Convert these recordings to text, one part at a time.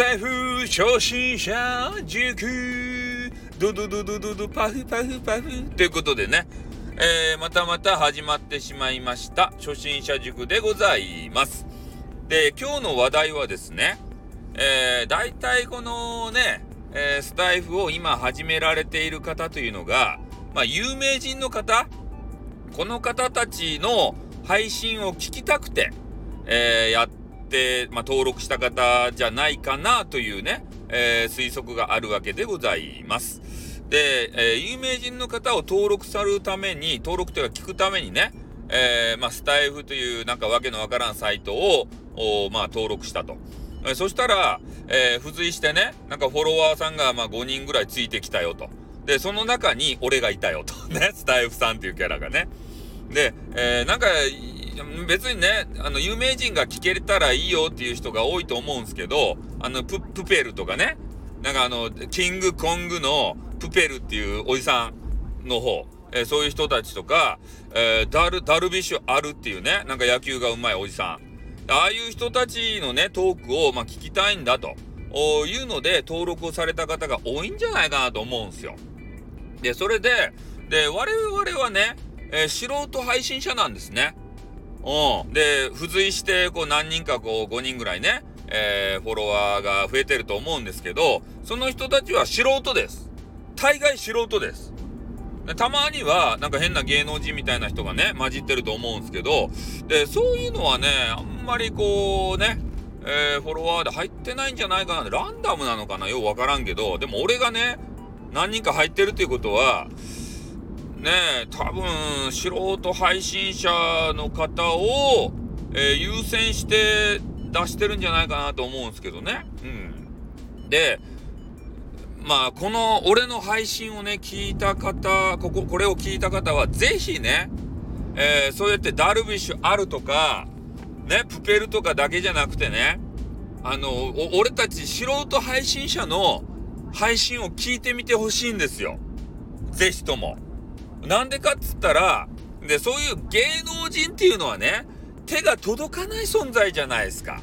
タイフ初心者塾。ドドドドドドパフパフパフ。ということでね、えー、またまた始まってしまいました。初心者塾でございます。で、今日の話題はですね、えー、大体このね、えー、スタイフを今始められている方というのが、まあ、有名人の方。この方たちの配信を聞きたくて、えー、やって、まあ、登録した方じゃないかなというね、えー、推測があるわけでございます。で、えー、有名人の方を登録されるために、登録というか聞くためにね、えー、まあ、スタイフというなんかわけのわからんサイトを、まあ、登録したと。えそしたら、え付随してね、なんかフォロワーさんがま5人ぐらいついてきたよと。で、その中に俺がいたよと。ね、スタイフさんっていうキャラがね。で、えー、なんか別にね、あの、有名人が聞けたらいいよっていう人が多いと思うんですけど、あの、プ、プペルとかね、なんかあの、キングコングのプペルっていうおじさんの方、えー、そういう人たちとか、えー、ダル、ダルビッシュあるっていうね、なんか野球がうまいおじさん。ああいう人たちのね、トークを、まあ、聞きたいんだというので、登録をされた方が多いんじゃないかなと思うんですよ。で、それで、で、我々はね、えー、素人配信者なんですね。うん。で、付随して、こう、何人か、こう、5人ぐらいね、えー、フォロワーが増えてると思うんですけど、その人たちは素人です。大概素人です。でたまには、なんか変な芸能人みたいな人がね、混じってると思うんですけど、で、そういうのはね、あんまりこうね、えー、フォロワーで入ってないんじゃないかな。ランダムなのかなようわからんけど、でも俺がね、何人か入ってるっていうことは、ね多分素人配信者の方を、えー、優先して出してるんじゃないかなと思うんですけどね。うん。で、まあ、この俺の配信をね、聞いた方、ここ、これを聞いた方は、ぜひね、えー、そうやってダルビッシュあるとか、ね、プペルとかだけじゃなくてね、あの、俺たち素人配信者の配信を聞いてみてほしいんですよ。ぜひとも。なんでかっつったら、で、そういう芸能人っていうのはね、手が届かない存在じゃないですか。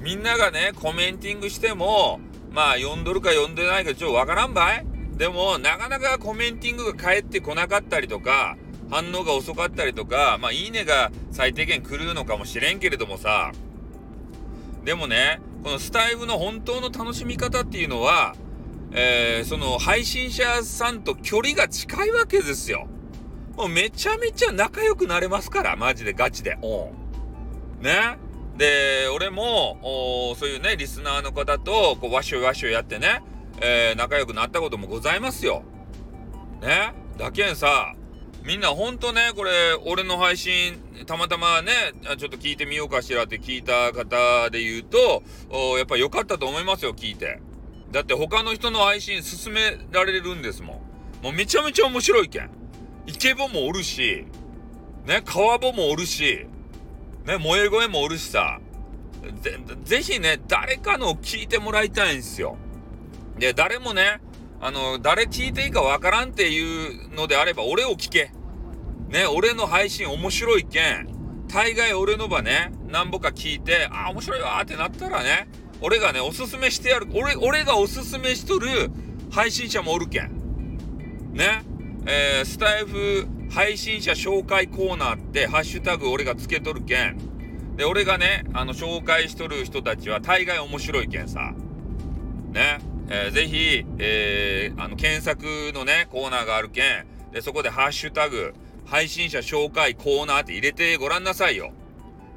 みんながね、コメンティングしても、まあ、読んどるか読んでないかちょっとわからんばいでも、なかなかコメンティングが返ってこなかったりとか、反応が遅かったりとか、まあ、いいねが最低限来るのかもしれんけれどもさ、でもね、このスタイフの本当の楽しみ方っていうのは、えー、その配信者さんと距離が近いわけですよ。もうめちゃめちゃ仲良くなれますから、マジでガチで。ね。で、俺も、そういうね、リスナーの方と、こう、ワッシュワッシュやってね、えー、仲良くなったこともございますよ。ね。だけんさ、みんなほんとね、これ、俺の配信、たまたまね、ちょっと聞いてみようかしらって聞いた方で言うと、やっぱ良かったと思いますよ、聞いて。だって他の人の配信進められるんですもん。もうめちゃめちゃ面白いけん。イケボもおるし、ね、川ボもおるし、ね、萌え声もおるしさ、ぜ、ぜひね、誰かの聞いてもらいたいんですよ。で、誰もね、あの、誰聞いていいかわからんっていうのであれば、俺を聞け。ね、俺の配信面白いけん、大概俺の場ね、なんぼか聞いて、あ、面白いわーってなったらね、俺がね、おすすめしてやる、俺、俺がおすすめしとる配信者もおるけん。ね？えー、スタイフ配信者紹介コーナーって、ハッシュタグ俺がつけとるけん。で、俺がね、あの、紹介しとる人たちは大概面白いけんさ。ね？えー、ぜひ、えー、あの、検索のね、コーナーがあるけん。で、そこでハッシュタグ、配信者紹介コーナーって入れてごらんなさいよ。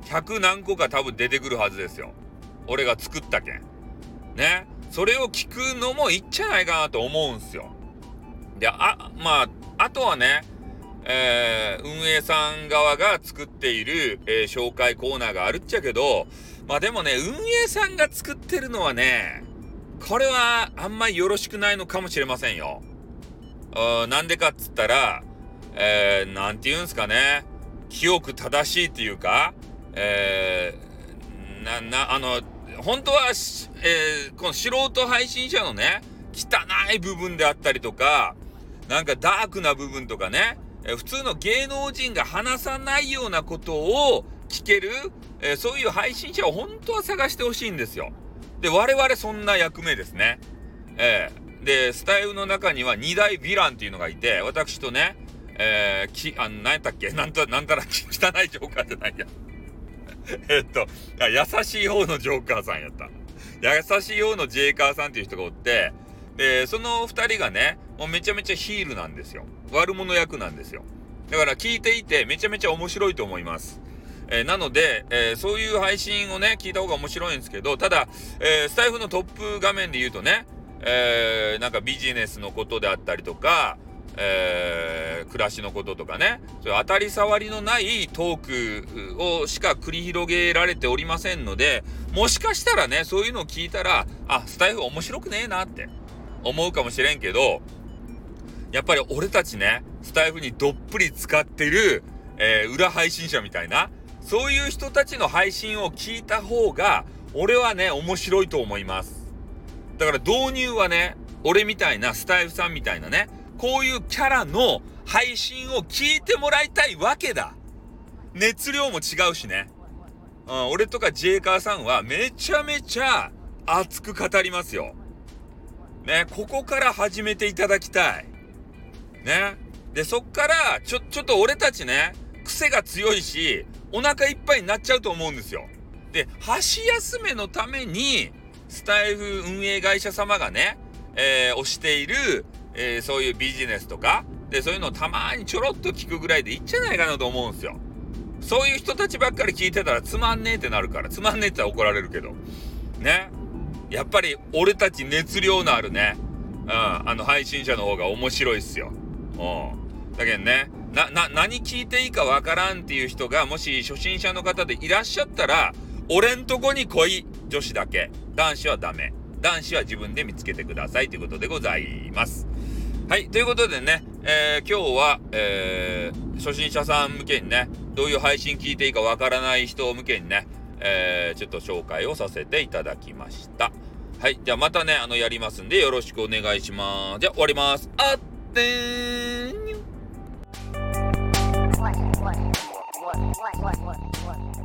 100何個か多分出てくるはずですよ。俺が作ったけん。ね。それを聞くのもいいっちゃないかなと思うんすよ。で、あ、まあ、あとはね、えー、運営さん側が作っている、えー、紹介コーナーがあるっちゃけど、まあでもね、運営さんが作ってるのはね、これはあんまりよろしくないのかもしれませんよ。なんでかっつったら、えー、なんて言うんすかね、清く正しいっていうか、えー、な、な、あの、本当は、えー、この素人配信者のね、汚い部分であったりとか、なんかダークな部分とかね、え、普通の芸能人が話さないようなことを聞ける、えー、そういう配信者を本当は探してほしいんですよ。で、我々そんな役目ですね。えー、で、スタイルの中には2大ヴィランっていうのがいて、私とね、えー、き、あの、何やったっけ？なんと、なんたら汚いジョーカーじゃないや。えっと、優しい方のジョーカーさんやった。優しい方のジェイカーさんっていう人がおって、で、その二人がね、もうめちゃめちゃヒールなんですよ。悪者役なんですよ。だから聞いていてめちゃめちゃ面白いと思います。えー、なので、えー、そういう配信をね、聞いた方が面白いんですけど、ただ、えー、スタイフのトップ画面で言うとね、えなんかビジネスのことであったりとか、え暮らしのこととかね、そういう当たり障りのないトークをしか繰り広げられておりませんので、もしかしたらね、そういうのを聞いたら、あ、スタイフ面白くねえなって思うかもしれんけど、やっぱり俺たちね、スタイフにどっぷり使ってる、えー、裏配信者みたいな、そういう人たちの配信を聞いた方が、俺はね、面白いと思います。だから導入はね、俺みたいなスタイフさんみたいなね、こういうキャラの配信を聞いてもらいたいわけだ。熱量も違うしね。うん、俺とかジェイカーさんはめちゃめちゃ熱く語りますよ。ね、ここから始めていただきたい。ね。で、そっから、ちょ、ちょっと俺たちね、癖が強いし、お腹いっぱいになっちゃうと思うんですよ。で、箸休めのために、スタイフ運営会社様がね、えー、推している、えー、そういうビジネスとか、で、そういうのをたまにちょろっと聞くぐらいでいいんじゃないかなと思うんですよ。そういう人たちばっかり聞いてたらつまんねえってなるから、つまんねえって怒られるけど。ね。やっぱり俺たち熱量のあるね、うん、あの配信者の方が面白いっすよ。うん。だけどね、な、な、何聞いていいかわからんっていう人が、もし初心者の方でいらっしゃったら、俺んとこに来い。女子だけ。男子はダメ。男子は自分で見つけてくださいということでございます。はい。ということでね、えー、今日は、えー、初心者さん向けにね、どういう配信聞いていいかわからない人向けにね、えー、ちょっと紹介をさせていただきました。はい。じゃあまたね、あの、やりますんで、よろしくお願いします。じゃあ終わります。あってーん。